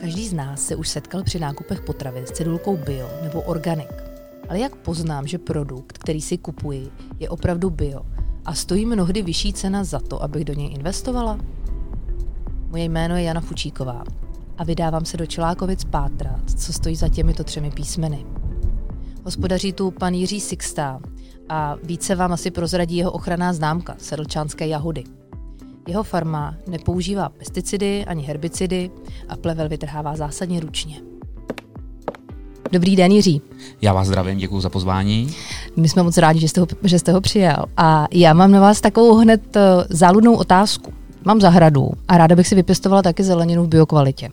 Každý z nás se už setkal při nákupech potravin s cedulkou bio nebo organic. Ale jak poznám, že produkt, který si kupuji, je opravdu bio a stojí mnohdy vyšší cena za to, abych do něj investovala? Moje jméno je Jana Fučíková a vydávám se do Čelákovic pátrat, co stojí za těmito třemi písmeny. Hospodaří tu pan Jiří Sixta a více vám asi prozradí jeho ochranná známka sedlčánské jahody. Jeho farma nepoužívá pesticidy ani herbicidy a plevel vytrhává zásadně ručně. Dobrý den, Jiří. Já vás zdravím, děkuji za pozvání. My jsme moc rádi, že jste ho, že jste ho přijal. A já mám na vás takovou hned eh, záludnou otázku. Mám zahradu a ráda bych si vypěstovala taky zeleninu v biokvalitě.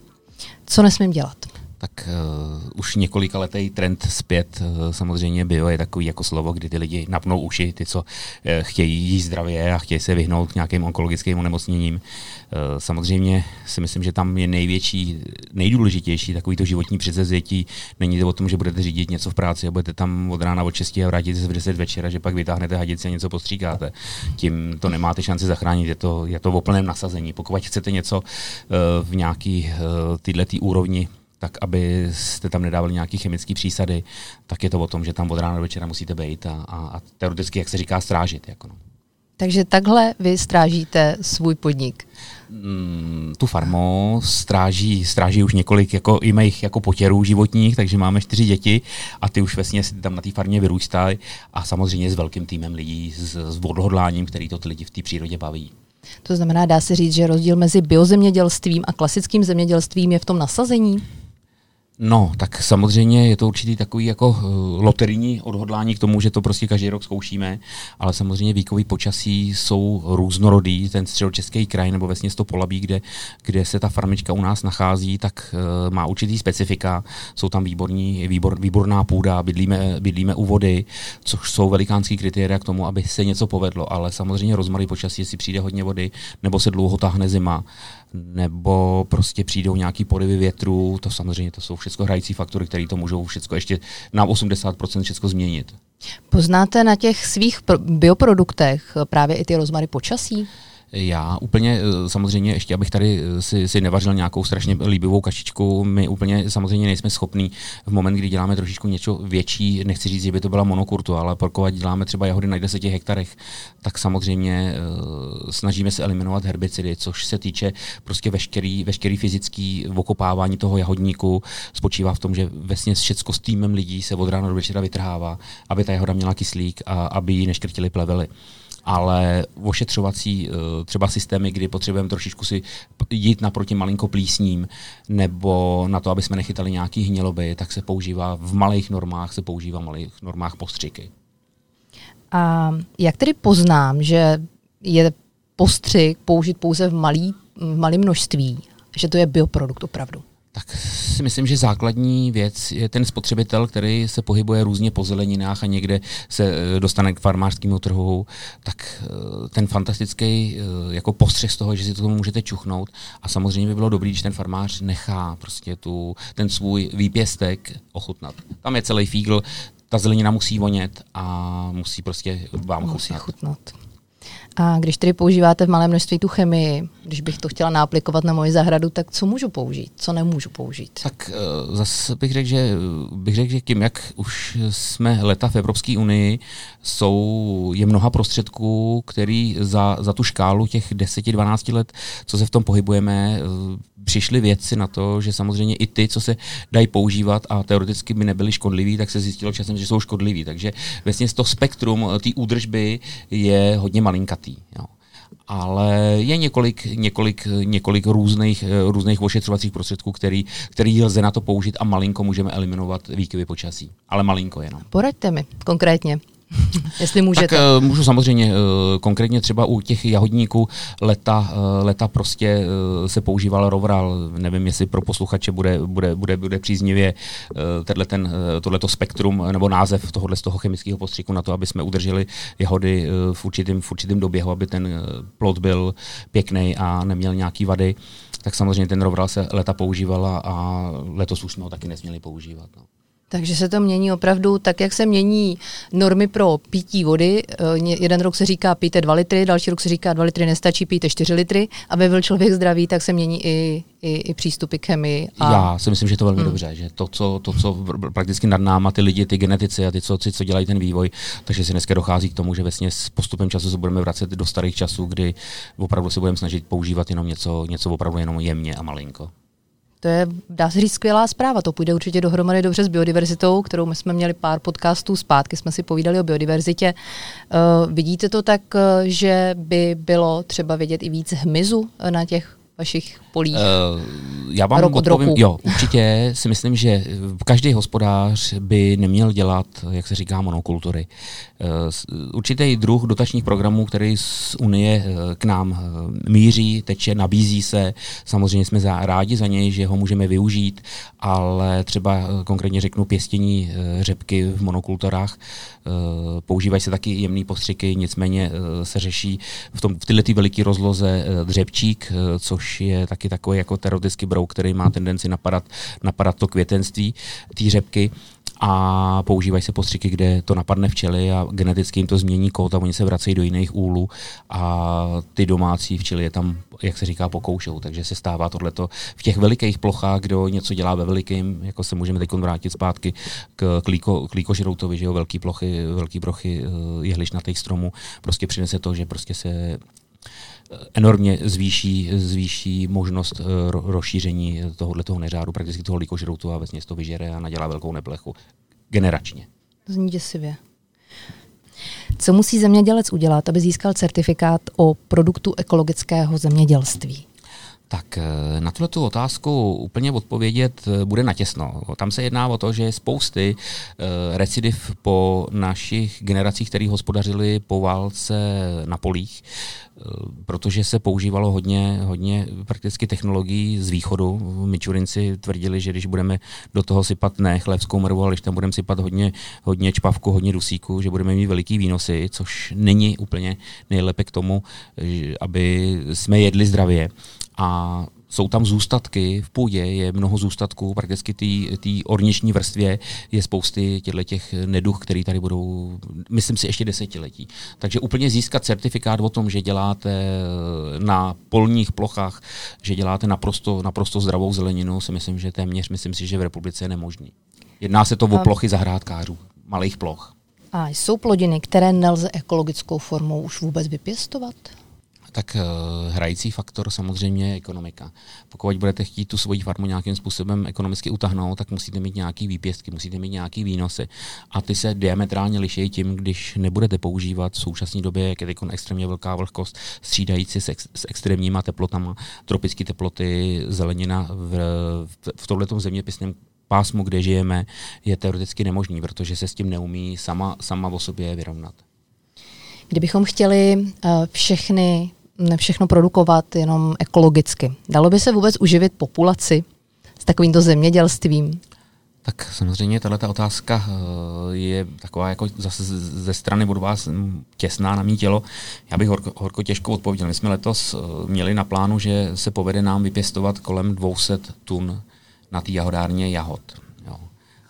Co nesmím dělat? Tak uh, už několika letý trend zpět. Uh, samozřejmě bio je takový jako slovo, kdy ty lidi napnou uši, ty, co uh, chtějí jíst zdravě a chtějí se vyhnout k nějakým onkologickým onemocněním. Uh, samozřejmě si myslím, že tam je největší, nejdůležitější takový to životní předsevzetí. Není to o tom, že budete řídit něco v práci a budete tam od rána od 6 a vrátíte se v 10 večera, že pak vytáhnete hadici a něco postříkáte. Tím to nemáte šanci zachránit, je to, je to v plném nasazení. Pokud chcete něco uh, v nějaký uh, tyhle tý úrovni tak aby jste tam nedávali nějaké chemické přísady, tak je to o tom, že tam od rána do večera musíte být a, a, a teoreticky, jak se říká, strážit. Jako no. Takže takhle vy strážíte svůj podnik? Mm, tu farmu stráží, stráží už několik jako, i mých jako potěrů životních, takže máme čtyři děti a ty už si tam na té farmě vyrůstají a samozřejmě s velkým týmem lidí, s, s odhodláním, který to ty lidi v té přírodě baví. To znamená, dá se říct, že rozdíl mezi biozemědělstvím a klasickým zemědělstvím je v tom nasazení? No, tak samozřejmě je to určitý takový jako uh, loterijní odhodlání k tomu, že to prostě každý rok zkoušíme, ale samozřejmě výkový počasí jsou různorodý. Ten středočeský kraj nebo vlastně to Polabí, kde, kde se ta farmička u nás nachází, tak uh, má určitý specifika. Jsou tam výborní, výbor, výborná půda, bydlíme, bydlíme u vody, což jsou velikánský kritéria k tomu, aby se něco povedlo, ale samozřejmě rozmarý počasí, jestli přijde hodně vody, nebo se dlouho táhne zima, nebo prostě přijdou nějaký porivy větru, to samozřejmě to jsou všechno hrající faktory, které to můžou všechno ještě na 80% všechno změnit. Poznáte na těch svých bioproduktech právě i ty rozmary počasí? Já úplně eh, samozřejmě, ještě abych tady eh, si, si nevařil nějakou strašně líbivou kašičku, my úplně samozřejmě nejsme schopní v moment, kdy děláme trošičku něco větší, nechci říct, že by to byla monokurtu, ale pokud děláme třeba jahody na 10 hektarech, tak samozřejmě uh, snažíme se eliminovat herbicidy, což se týče prostě veškerý, veškerý fyzický okopávání toho jahodníku, spočívá v tom, že vesně všecko s týmem lidí se od rána do večera vytrhává, aby ta jahoda měla kyslík a aby ji neškrtili plevely ale ošetřovací eh, třeba systémy, kdy potřebujeme trošičku si jít naproti malinko plísním, nebo na to, aby jsme nechytali nějaký hniloby, tak se používá v malých normách, se používá v malých normách postřiky. A jak tedy poznám, že je postřik použit pouze v malý, v malém množství, že to je bioprodukt opravdu? Tak si myslím, že základní věc je ten spotřebitel, který se pohybuje různě po zeleninách a někde se eh, dostane k farmářskému trhu, tak eh, ten fantastický eh, jako postřeh z toho, že si to můžete čuchnout a samozřejmě by bylo dobré, když ten farmář nechá prostě tu, ten svůj výpěstek ochutnat. Tam je celý fígl, ta zelenina musí vonět a musí prostě vám musí chutnat. chutnat. A když tedy používáte v malém množství tu chemii, když bych to chtěla náaplikovat na moji zahradu, tak co můžu použít, co nemůžu použít? Tak uh, zase bych řekl, že, bych řekl, že tím, jak už jsme leta v Evropské unii, jsou, je mnoha prostředků, který za, za tu škálu těch 10-12 let, co se v tom pohybujeme, uh, přišly věci na to, že samozřejmě i ty, co se dají používat a teoreticky by nebyly škodliví, tak se zjistilo časem, že jsou škodliví. Takže vlastně to spektrum té údržby je hodně malinkatý. Jo ale je několik, několik, několik různých, různých ošetřovacích prostředků, který, který lze na to použít a malinko můžeme eliminovat výkyvy počasí. Ale malinko jenom. Poraďte mi konkrétně. Jestli můžete. Tak uh, můžu samozřejmě. Uh, konkrétně třeba u těch jahodníků leta, uh, leta prostě se používal rovral. Nevím, jestli pro posluchače bude, bude, bude, bude příznivě ten, tohleto spektrum nebo název tohohle z toho chemického postřiku na to, aby jsme udrželi jahody v určitém, v určitém doběhu, aby ten plod byl pěkný a neměl nějaký vady. Tak samozřejmě ten rovral se leta používala a letos už jsme ho taky nesměli používat. No. Takže se to mění opravdu tak, jak se mění normy pro pití vody. Eh, jeden rok se říká pijte 2 litry, další rok se říká 2 litry nestačí, pijte 4 litry. Aby byl člověk zdravý, tak se mění i, i, i přístupy k chemii. A... Já si myslím, že to velmi hmm. dobře, že to co, to, co prakticky nad náma ty lidi, ty genetici a ty, co, ty, co dělají ten vývoj, takže si dneska dochází k tomu, že vlastně s postupem času se budeme vracet do starých časů, kdy opravdu se budeme snažit používat jenom něco, něco opravdu jenom jemně a malinko. To je, dá se říct, skvělá zpráva. To půjde určitě dohromady dobře s biodiverzitou, kterou my jsme měli pár podcastů zpátky, jsme si povídali o biodiverzitě. Uh, vidíte to tak, eh, že by bylo třeba vidět i víc hmyzu na těch vašich polích? Uh, já vám rok odpovím, roku. jo, určitě si myslím, že každý hospodář by neměl dělat, jak se říká, monokultury. Uh, určitý druh dotačních programů, který z Unie uh, k nám míří, teče, nabízí se, samozřejmě jsme za, rádi za něj, že ho můžeme využít, ale třeba konkrétně řeknu pěstění řepky v monokulturách, uh, používají se taky jemné postřiky, nicméně se řeší v, tom, v tyhle veliké rozloze dřepčík, uh, což je taky takový jako terotický brouk, který má tendenci napadat, napadat to květenství té řepky. A používají se postřiky, kde to napadne včely a geneticky jim to změní kód a oni se vracejí do jiných úlů. A ty domácí včely je tam, jak se říká, pokoušou. Takže se stává tohleto v těch velikých plochách, kdo něco dělá ve velikým, jako se můžeme teď vrátit zpátky k, klíko, klíkožroutovi, že jo, velký plochy, velký plochy eh, jehličnatých stromů, prostě přinese to, že prostě se enormně zvýší, zvýší možnost uh, rozšíření tohohle toho neřádu, prakticky toho likožroutu a vesměs to vyžere a nadělá velkou neplechu generačně. Zní děsivě. Co musí zemědělec udělat, aby získal certifikát o produktu ekologického zemědělství? Tak eh, na tuto otázku úplně odpovědět eh, bude natěsno. Tam se jedná o to, že spousty recidiv po našich generacích, které hospodařili po válce na polích, Eh, protože se používalo hodně, hodně prakticky technologií z východu. Mičurinci tvrdili, že když budeme do toho sypat ne chlebskou mrvu, ale když tam budeme sypat hodně, hodně čpavku, hodně dusíku, že budeme mít veliký výnosy, což není úplně nejlépe k tomu, aby jsme jedli zdravě. A jsou tam zůstatky, v půdě je mnoho zůstatků, prakticky té orniční vrstvě je spousty těch neduch, které tady budou, myslím si, ještě desetiletí. Takže úplně získat certifikát o tom, že děláte na polních plochách, že děláte naprosto, naprosto zdravou zeleninu, si myslím, že téměř, myslím si, že v republice je nemožný. Jedná se to o plochy zahrádkářů, malých ploch. A jsou plodiny, které nelze ekologickou formou už vůbec vypěstovat? Tak uh, hrající faktor samozřejmě je ekonomika. Pokud budete chtít tu svoji farmu nějakým způsobem ekonomicky utahnout, tak musíte mít nějaký výpěstky, musíte mít nějaký výnosy. A ty se diametrálně liší tím, když nebudete používat v současné době, jak je teď extrémně velká vlhkost, střídající s, ex, s extrémníma teplotama, tropické teploty, zelenina v, v, v tomto zeměpisném pásmu, kde žijeme, je teoreticky nemožný, protože se s tím neumí sama, sama o sobě vyrovnat. Kdybychom chtěli uh, všechny všechno produkovat jenom ekologicky. Dalo by se vůbec uživit populaci s takovýmto zemědělstvím? Tak samozřejmě tato otázka eh, je taková jako zase ze strany budu vás těsná na mý tělo. Já bych horko, horko těžko odpověděl. My jsme letos eh, měli na plánu, že se povede nám vypěstovat kolem 200 tun na té jahodárně jahod.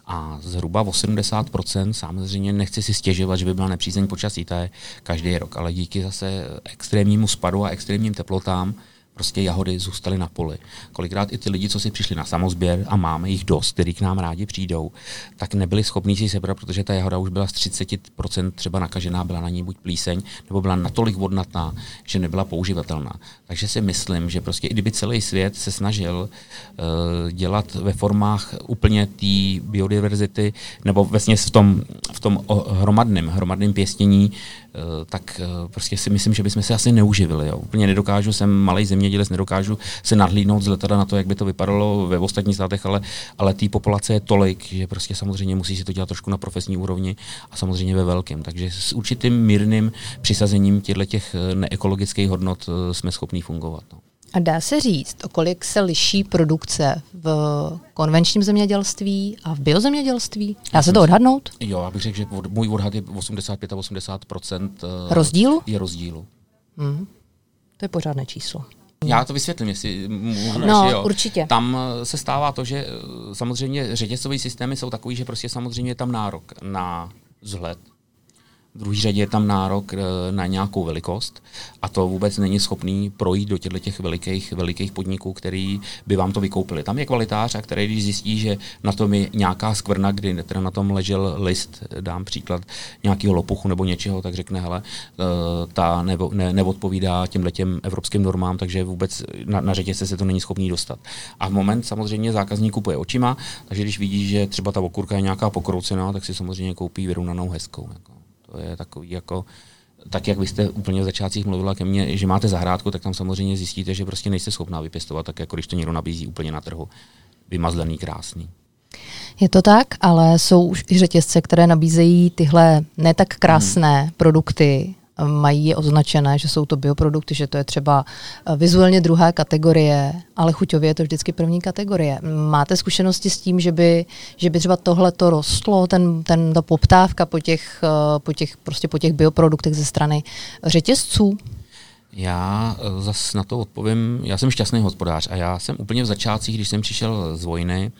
A zhruba 80%, samozřejmě nechci si stěžovat, že by byla nepřízeň počasí, to je každý rok, ale díky zase extrémnímu spadu a extrémním teplotám prostě jahody zůstaly na poli. Kolikrát i ty lidi, co si přišli na samozběr a máme jich dost, který k nám rádi přijdou, tak nebyli schopni si sebrat, protože ta jahoda už byla z 30% třeba nakažená, byla na ní buď plíseň, nebo byla natolik vodnatná, že nebyla používatelná. Takže si myslím, že prostě i kdyby celý svět se snažil uh, dělat ve formách úplně té biodiverzity, nebo vlastně v tom, v tom hromadném, hromadném pěstění, uh, tak uh, prostě si myslím, že bychom se asi neuživili. Jo. Úplně nedokážu, jsem malý země zemědělec, nedokážu se nadhlídnout z letadla na to, jak by to vypadalo ve ostatních státech, ale, ale té populace je tolik, že prostě samozřejmě musí si to dělat trošku na profesní úrovni a samozřejmě ve velkém. Takže s určitým mírným přisazením těchto těch eh, neekologických hodnot eh, jsme schopni fungovat. No. A dá se říct, o kolik se liší produkce v konvenčním zemědělství a v biozemědělství? Dá se to odhadnout? Jo, já bych řekl, že můj odhad je 85 a 80 rozdílu? Je rozdílu. Hmm. To je pořádné číslo. Já to vysvětlím, jestli můžu No, jo. určitě. Tam eh, se stává to, že eh, samozřejmě řetězové systémy jsou takový, že prostě samozřejmě je tam nárok na vzhled, v druhé řadě je tam nárok eh, na nějakou velikost a to vůbec není schopný projít do těchto těch velikých, velikých podniků, který by vám to vykoupili. Tam je kvalitář, a který když zjistí, že na tom je nějaká skvrna, kdy teda na tom ležel list, dám příklad nějakého lopuchu nebo něčeho, tak řekne, hele, eh, ta nevo, ne, neodpovídá těmhle těm evropským normám, takže vůbec na, na řetězce se to není schopný dostat. A v moment samozřejmě zákazník kupuje očima, takže když vidí, že třeba ta okurka je nějaká pokroucená, tak si samozřejmě koupí vyrovnanou hezkou. Jako. Je takový jako tak jak vy jste úplně v začátcích mluvila ke mně, že máte zahrádku, tak tam samozřejmě zjistíte, že prostě nejste schopná vypěstovat, tak jako když to někdo nabízí úplně na trhu. Vymazlený, krásný. Je to tak, ale jsou už i řetězce, které nabízejí tyhle ne tak krásné hmm. produkty, mají je označené, že jsou to bioprodukty, že to je třeba eh, vizuálně druhá kategorie, ale chuťově je to vždycky první kategorie. Máte zkušenosti s tím, že by, že by třeba tohle to rostlo, ten, ten, ta poptávka po těch, eh, po těch, prostě po těch bioproduktech ze strany řetězců? Já eh, zase na to odpovím, já jsem šťastný hospodář a já jsem úplně v začátcích, když jsem přišel z vojny,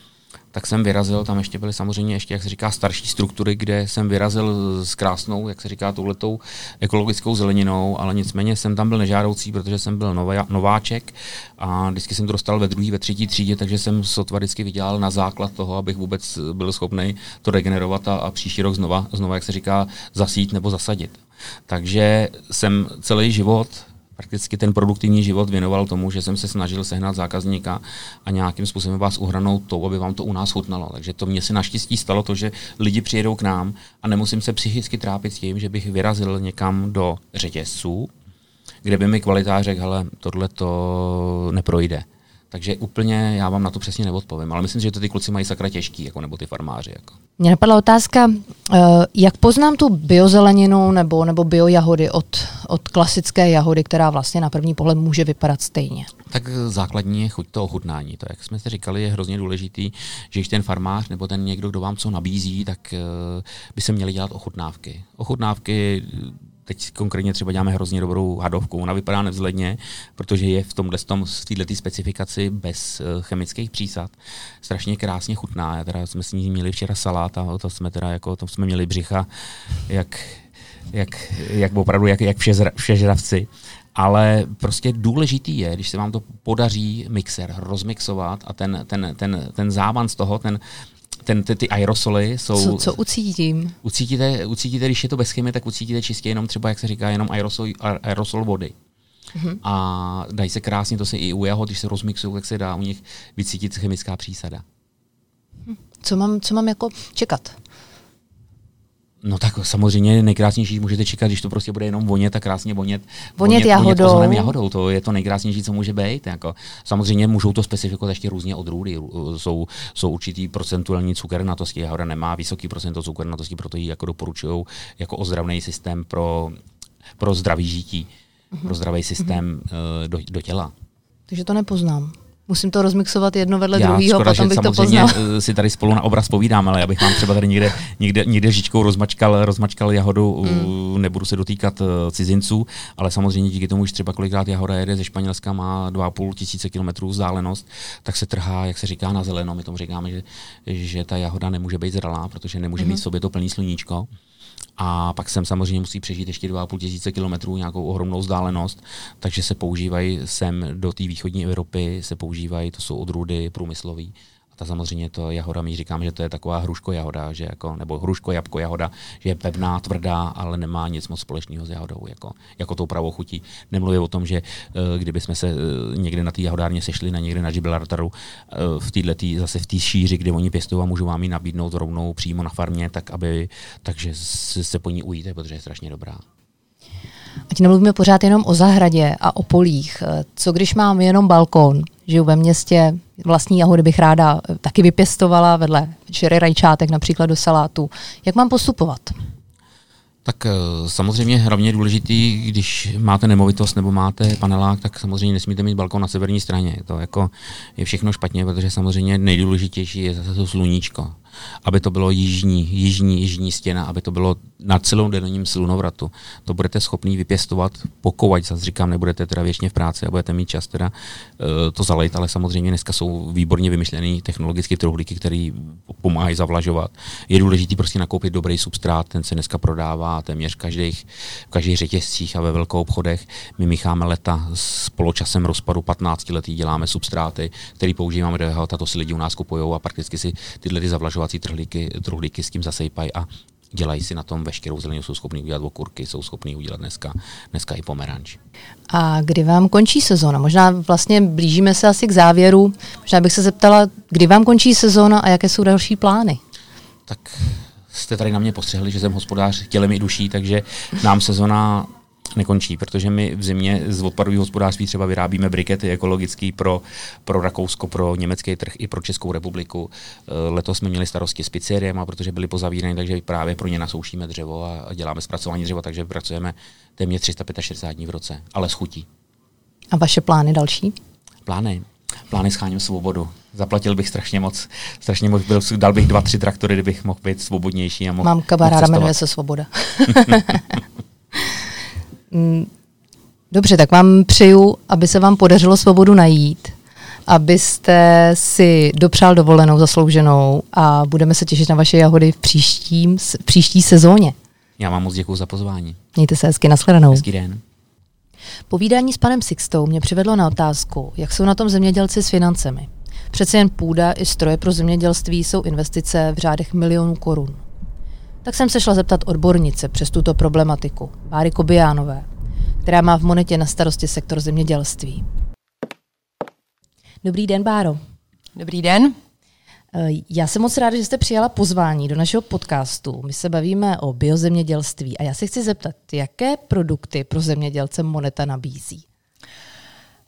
tak jsem vyrazil, tam ještě byly samozřejmě ještě, jak se říká, starší struktury, kde jsem vyrazil s krásnou, jak se říká, touhletou ekologickou zeleninou, ale nicméně jsem tam byl nežádoucí, protože jsem byl nová, nováček a vždycky jsem to dostal ve druhé, ve třetí třídě, takže jsem sotva vždycky vydělal na základ toho, abych vůbec byl schopný to regenerovat a, a příští rok znova, znova, jak se říká, zasít nebo zasadit. Takže jsem celý život prakticky ten produktivní život věnoval tomu, že jsem se snažil sehnat zákazníka a nějakým způsobem vás uhranout to, aby vám to u nás chutnalo. Takže to mě se naštěstí stalo to, že lidi přijedou k nám a nemusím se psychicky trápit s tím, že bych vyrazil někam do řetězců, kde by mi kvalitář řekl, hele, tohle to neprojde. Takže úplně já vám na to přesně neodpovím, ale myslím, že to ty kluci mají sakra těžký, jako, nebo ty farmáři. Jako. Mě napadla otázka, eh, jak poznám tu biozeleninu nebo, nebo biojahody od, od klasické jahody, která vlastně na první pohled může vypadat stejně? Tak základní je chuť to ochutnání. To, jak jsme si říkali, je hrozně důležitý, že když ten farmář nebo ten někdo, kdo vám co nabízí, tak uh, by se měli dělat ochutnávky. Ochutnávky teď konkrétně třeba děláme hrozně dobrou hadovku. Ona vypadá nevzhledně, protože je v tomhle tom, v této specifikaci bez uh, chemických přísad. Strašně krásně chutná. Já teda jsme s ní měli včera salát a to jsme teda jako, to jsme měli břicha, jak, jak, jak opravdu, jak, jak všežra, všežravci. Ale prostě důležitý je, když se vám to podaří mixer rozmixovat a ten, ten, ten, ten závan z toho, ten, ten, ty, ty aerosoly jsou... Co, co ucítím? Ucítíte, ucítíte, když je to bez chemie, tak ucítíte čistě jenom třeba, jak se říká, jenom aerosol, aerosol vody. Mm-hmm. A dají se krásně, to se i u jahod, když se rozmixují, tak se dá u nich vycítit chemická přísada. Co mám, co mám jako čekat? No tak samozřejmě nejkrásnější můžete čekat, když to prostě bude jenom vonět a krásně vonět. Vonět, vonět jahodou. Vonět jahodou, to je to nejkrásnější, co může být. Jako. Samozřejmě můžou to specifikovat ještě různě odrůdy. Jsou, jsou určitý procentuální cukernatosti, jahoda nemá vysoký procento cukernatosti, proto ji jako doporučují jako ozdravný systém pro, pro zdravý žití, mm-hmm. pro zdravý systém mm-hmm. do, do těla. Takže to nepoznám. Musím to rozmixovat jedno vedle druhého, potom bych to poznal. Eh, si tady spolu na obraz povídáme, ale já bych vám třeba tady někde, někde, někde žičkou rozmačkal, rozmačkal jahodu, mm. nebudu se dotýkat uh, cizinců, ale samozřejmě díky tomu, že třeba kolikrát jahoda jede ze Španělska, má 2,5 tisíce kilometrů vzdálenost, tak se trhá, jak se říká, na zeleno. My tomu říkáme, že, že ta jahoda nemůže být zralá, protože nemůže mm. mít v sobě to plný sluníčko. A pak sem samozřejmě musí přežít ještě 2,5 tisíce kilometrů, nějakou ohromnou vzdálenost, takže se používají sem do té východní Evropy, se používají, to jsou odrůdy průmyslové a ta samozřejmě to jahoda, my říkáme, že to je taková hruško jahoda, že jako, nebo hruško jabko jahoda, že je pevná, tvrdá, ale nemá nic moc společného s jahodou, jako, jako tou pravou chutí. Nemluví o tom, že uh, kdyby jsme se uh, někde na té jahodárně sešli, na někde na Gibraltaru, uh, v této tý, zase v té šíři, kde oni pěstují a můžu vám ji nabídnout rovnou přímo na farmě, tak aby, takže se, po ní ujíte, protože je strašně dobrá. Ať nemluvíme pořád jenom o zahradě a o polích. Co když mám jenom balkon, žiju ve městě, vlastní jahody bych ráda eh, taky vypěstovala vedle čery rajčátek například do salátu. Jak mám postupovat? Tak eh, samozřejmě hlavně důležitý, když máte nemovitost nebo máte panelák, tak samozřejmě nesmíte mít balkon na severní straně. To jako je všechno špatně, protože samozřejmě nejdůležitější je zase to sluníčko. Aby to bylo jižní, jižní, jižní stěna, aby to bylo na celou denním slunovratu. To budete schopný vypěstovat, pokud, zase říkám, nebudete teda věčně v práci a budete mít čas teda uh, to zalejt, ale samozřejmě dneska jsou výborně vymyšlené technologické truhlíky, které pomáhají zavlažovat. Je důležité prostě nakoupit dobrý substrát, ten se dneska prodává téměř každých, v každých řetězcích a ve velkou obchodech. My mícháme leta s poločasem rozpadu 15 letý, děláme substráty, které používáme do jeho, to si lidi u nás kupují a prakticky si tyhle ty zavlažovací truhlíky, truhlíky s tím zasejpají a dělají si na tom veškerou zeleninu, jsou schopní udělat okurky, jsou schopní udělat dneska, dneska i pomeranč. A kdy vám končí sezóna? Možná vlastně blížíme se asi k závěru. Možná bych se zeptala, kdy vám končí sezóna a jaké jsou další plány? Tak jste tady na mě postřehli, že jsem hospodář tělem i duší, takže nám sezona nekončí, protože my v zimě z odpadového hospodářství třeba vyrábíme brikety ekologický pro, pro Rakousko, pro německý trh i pro Českou republiku. Eh, letos jsme měli starosti s pizzeriemi, protože byly pozavírané, takže právě pro ně nasoušíme dřevo a děláme zpracování dřeva, takže pracujeme téměř 365 dní v roce, ale s chutí. A vaše plány další? Plány? plány scháním svobodu. Zaplatil bych strašně moc, strašně moc, byl, dal bych dva, tři traktory, kdybych mohl být svobodnější. A mohl, Mám kamaráda, jmenuje se Svoboda. Mm, dobře, tak vám přeju, aby se vám podařilo svobodu najít, abyste si dopřál dovolenou zaslouženou a budeme se těšit na vaše jahody v, příštím, v příští sezóně. Já vám moc děkuji za pozvání. Mějte se hezky, nashledanou. Hezký den. Povídání s panem Sixtou mě přivedlo na otázku, jak jsou na tom zemědělci s financemi. Přece jen půda i stroje pro zemědělství jsou investice v řádech milionů korun. Tak jsem se šla zeptat odbornice přes tuto problematiku, Báry Kobijánové, která má v Monetě na starosti sektor zemědělství. Dobrý den, Báro. Dobrý den. Eh, já jsem moc ráda, že jste přijala pozvání do našeho podcastu. My se bavíme o biozemědělství a já se chci zeptat, jaké produkty pro zemědělce Moneta nabízí?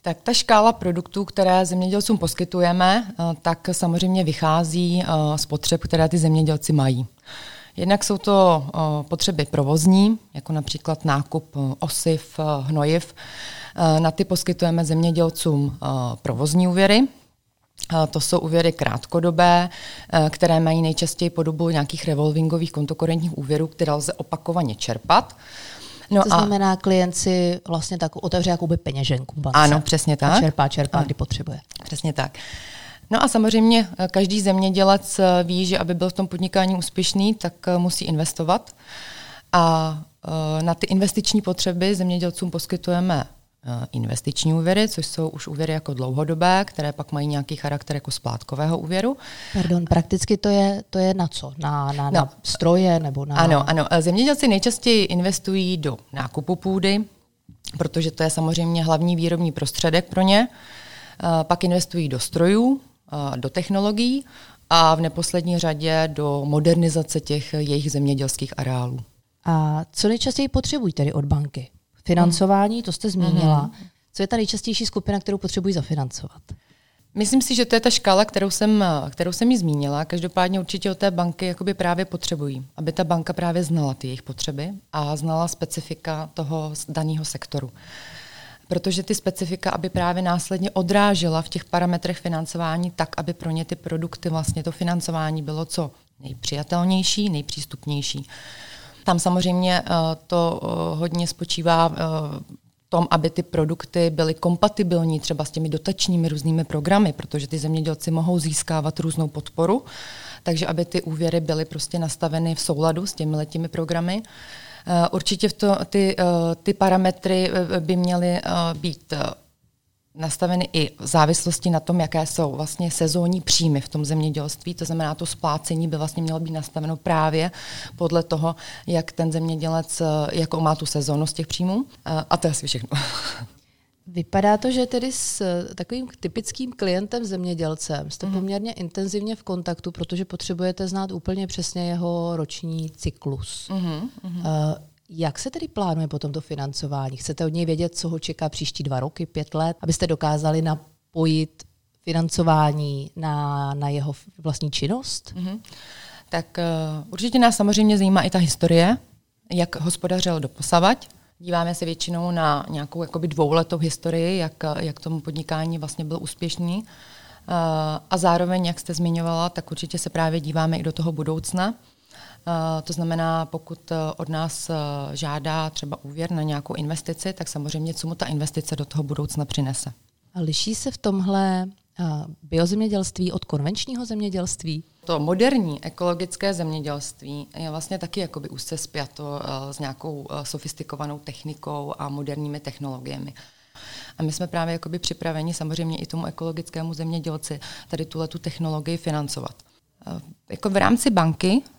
Tak ta škála produktů, které zemědělcům poskytujeme, eh, tak samozřejmě vychází eh, z potřeb, které ty zemědělci mají. Jednak jsou to potřeby provozní, jako například nákup osiv, hnojiv. Na ty poskytujeme zemědělcům provozní úvěry, to jsou úvěry krátkodobé, které mají nejčastěji podobu nějakých revolvingových kontokorentních úvěrů, které lze opakovaně čerpat. No to a znamená, klient si vlastně tak otevře jakoby peněženku bance. Ano, přesně tak. A čerpá, čerpá, ano. kdy potřebuje. Přesně tak. No a samozřejmě eh, každý zemědělec eh, ví, že aby byl v tom podnikání úspěšný, tak eh, musí investovat. A na ty investiční potřeby zemědělcům poskytujeme investiční úvěry, což jsou už úvěry jako dlouhodobé, které pak mají nějaký charakter jako splátkového úvěru. Pardon, prakticky to je, to je na co? Na, na, no, na stroje nebo na... Ano, ano. Zemědělci nejčastěji investují do nákupu půdy, protože to je samozřejmě hlavní výrobní prostředek pro ně. Pak investují do strojů, do technologií a v neposlední řadě do modernizace těch jejich zemědělských areálů. A co nejčastěji potřebují tedy od banky? Financování, to jste zmínila. Mm. Co je ta nejčastější skupina, kterou potřebují zafinancovat? Myslím si, že to je ta škála, kterou jsem, kterou jsem ji zmínila. Každopádně určitě od té banky jakoby právě potřebují, aby ta banka právě znala ty jejich potřeby a znala specifika toho daného sektoru protože ty specifika, aby právě následně odrážela v těch parametrech financování tak, aby pro ně ty produkty, vlastně to financování bylo co nejpřijatelnější, nejpřístupnější. Tam samozřejmě uh, to uh, hodně spočívá uh, tom, aby ty produkty byly kompatibilní třeba s těmi dotačními různými programy, protože ty zemědělci mohou získávat různou podporu, takže aby ty úvěry byly prostě nastaveny v souladu s těmi letými programy. Uh, Eh, určitě v to, ty, eh, ty parametry eh, by měly být nastaveny i v závislosti na tom, jaké jsou vlastně sezónní příjmy v tom zemědělství. To znamená, to splácení by vlastně mělo být nastaveno právě podle toho, jak ten zemědělec, jakou má tu sezónu z těch příjmů. A to je asi všechno. Vypadá to, že tedy s eh, takovým typickým klientem zemědělcem jste mm. poměrně intenzivně v kontaktu, protože potřebujete znát úplně přesně jeho roční cyklus. Mm. Uh, jak se tedy plánuje potom to financování? Chcete od něj vědět, co ho čeká příští dva roky, pět let, abyste dokázali napojit financování na, na jeho vlastní činnost? Mm. Tak uh, určitě nás samozřejmě zajímá i ta historie, jak hospodařil doposavať, Díváme se většinou na nějakou jakoby dvouletou historii, jak, jak tomu podnikání vlastně byl úspěšný. A zároveň, jak jste zmiňovala, tak určitě se právě díváme i do toho budoucna. To znamená, pokud od nás žádá třeba úvěr na nějakou investici, tak samozřejmě, co mu ta investice do toho budoucna přinese. A liší se v tomhle biozemědělství od konvenčního zemědělství? To moderní ekologické zemědělství je vlastně taky jakoby úzce spjato s nějakou sofistikovanou technikou a moderními technologiemi. A my jsme právě jakoby připraveni samozřejmě i tomu ekologickému zemědělci tady tuhle tu technologii financovat. Jako v rámci banky Eh,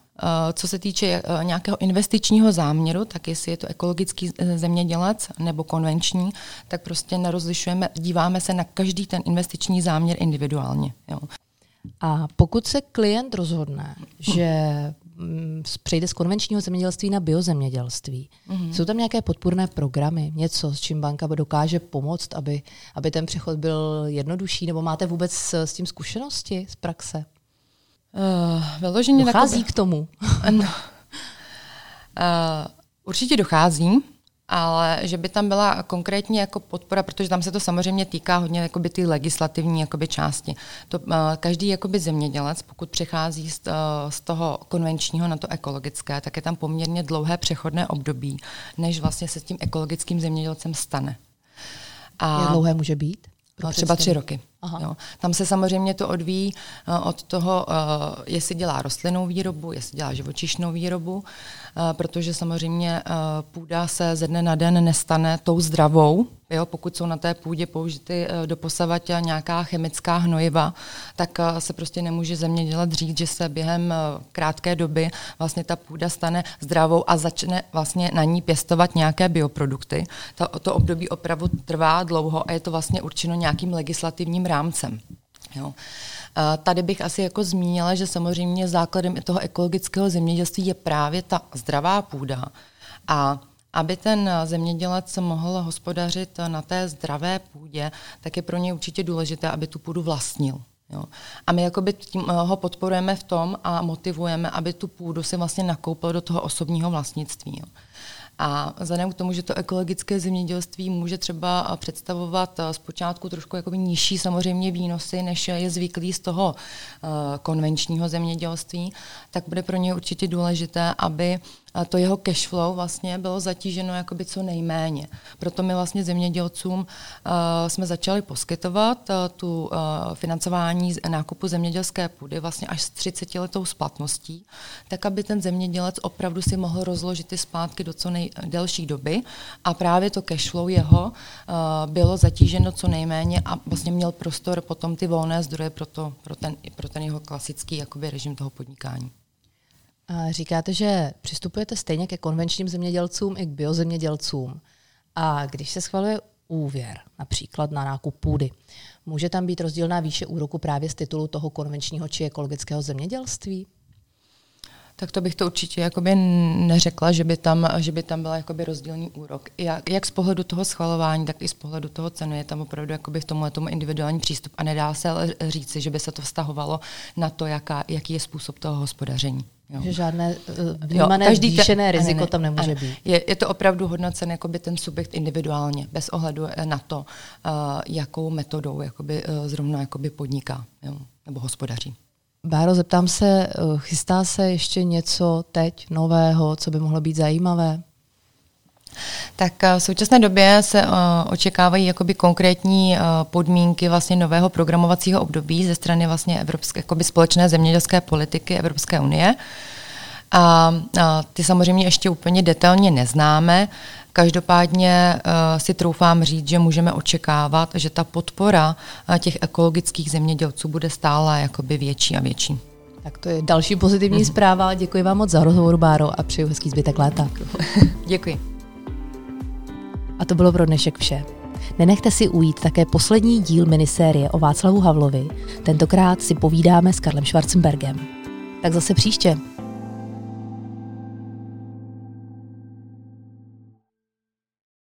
co se týče eh, nějakého investičního záměru, tak jestli je to ekologický eh, zemědělec nebo konvenční, tak prostě nerozlišujeme, díváme se na každý ten investiční záměr individuálně. Jo. A pokud se klient rozhodne, že mm, přejde z konvenčního zemědělství na biozemědělství. Mm-hmm. Jsou tam nějaké podpůrné programy, něco, s čím banka dokáže pomoct, aby, aby ten přechod byl jednodušší, nebo máte vůbec s tím zkušenosti z praxe? Uh, vyloženě dochází takové... k tomu? no. uh, určitě dochází, ale že by tam byla konkrétně jako podpora, protože tam se to samozřejmě týká hodně jakoby ty legislativní jakoby části. To, uh, každý jakoby zemědělec, pokud přechází z, uh, z toho konvenčního na to ekologické, tak je tam poměrně dlouhé přechodné období, než vlastně se s tím ekologickým zemědělcem stane. A Jak dlouhé může být? No, třeba tři roky. Aha. Jo. Tam se samozřejmě to odvíjí uh, od toho, uh, jestli dělá rostlinnou výrobu, jestli dělá živočišnou výrobu, uh, protože samozřejmě uh, půda se ze dne na den nestane tou zdravou, Jo, pokud jsou na té půdě použity do posavať nějaká chemická hnojiva, tak se prostě nemůže zemědělat říct, že se během krátké doby vlastně ta půda stane zdravou a začne vlastně na ní pěstovat nějaké bioprodukty. To, to období opravdu trvá dlouho a je to vlastně určeno nějakým legislativním rámcem. Jo. Tady bych asi jako zmínila, že samozřejmě základem toho ekologického zemědělství je právě ta zdravá půda. A aby ten zemědělec mohl hospodařit na té zdravé půdě, tak je pro něj určitě důležité, aby tu půdu vlastnil. Jo. A my jakoby tím eh, ho podporujeme v tom a motivujeme, aby tu půdu si vlastně nakoupil do toho osobního vlastnictví. Jo. A vzhledem k tomu, že to ekologické zemědělství může třeba představovat eh, zpočátku trošku jakoby nižší samozřejmě výnosy, než je zvyklý z toho uh, konvenčního zemědělství, tak bude pro ně určitě důležité, aby to jeho cash flow vlastně bylo zatíženo jakoby co nejméně. Proto my vlastně zemědělcům uh, jsme začali poskytovat uh, tu uh, financování nákupu zemědělské půdy vlastně až s 30 letou splatností, tak aby ten zemědělec opravdu si mohl rozložit ty splátky do co nejdelší doby a právě to cash flow jeho bylo zatíženo co nejméně a vlastně měl prostor potom ty volné zdroje pro, to, pro, ten, pro ten jeho klasický jakoby režim toho podnikání. Říkáte, že přistupujete stejně ke konvenčním zemědělcům i k biozemědělcům. A když se schvaluje úvěr, například na nákup půdy, může tam být rozdílná výše úroku právě z titulu toho konvenčního či ekologického zemědělství? Tak to bych to určitě jakoby neřekla, že by tam, že by tam byl jakoby rozdílný úrok. Jak, jak z pohledu toho schvalování, tak i z pohledu toho ceny je tam opravdu jakoby v tomhle tomu individuální přístup a nedá se říci, že by se to vztahovalo na to, jaká, jaký je způsob toho hospodaření. Jo. Že žádné uh, vnímané jo, každý zvýšené te, riziko ne, tam nemůže ne, být. Je, je to opravdu hodnocen jakoby ten subjekt individuálně, bez ohledu na to, uh, jakou metodou jakoby, uh, zrovna jakoby podniká jo, nebo hospodaří. Báro, zeptám se, chystá se ještě něco teď nového, co by mohlo být zajímavé? Tak v současné době se uh, očekávají jakoby konkrétní uh, podmínky vlastně nového programovacího období ze strany vlastně Evropské, společné zemědělské politiky Evropské unie. A, a ty samozřejmě ještě úplně detailně neznáme. Každopádně uh, si troufám říct, že můžeme očekávat, že ta podpora uh, těch ekologických zemědělců bude stále jakoby větší a větší. Tak to je další pozitivní mm-hmm. zpráva. Děkuji vám moc za rozhovor, Báro, a přeju hezký zbytek léta. Děkuji. A to bylo pro dnešek vše. Nenechte si ujít také poslední díl minisérie o Václavu Havlovi. Tentokrát si povídáme s Karlem Schwarzenbergem. Tak zase příště.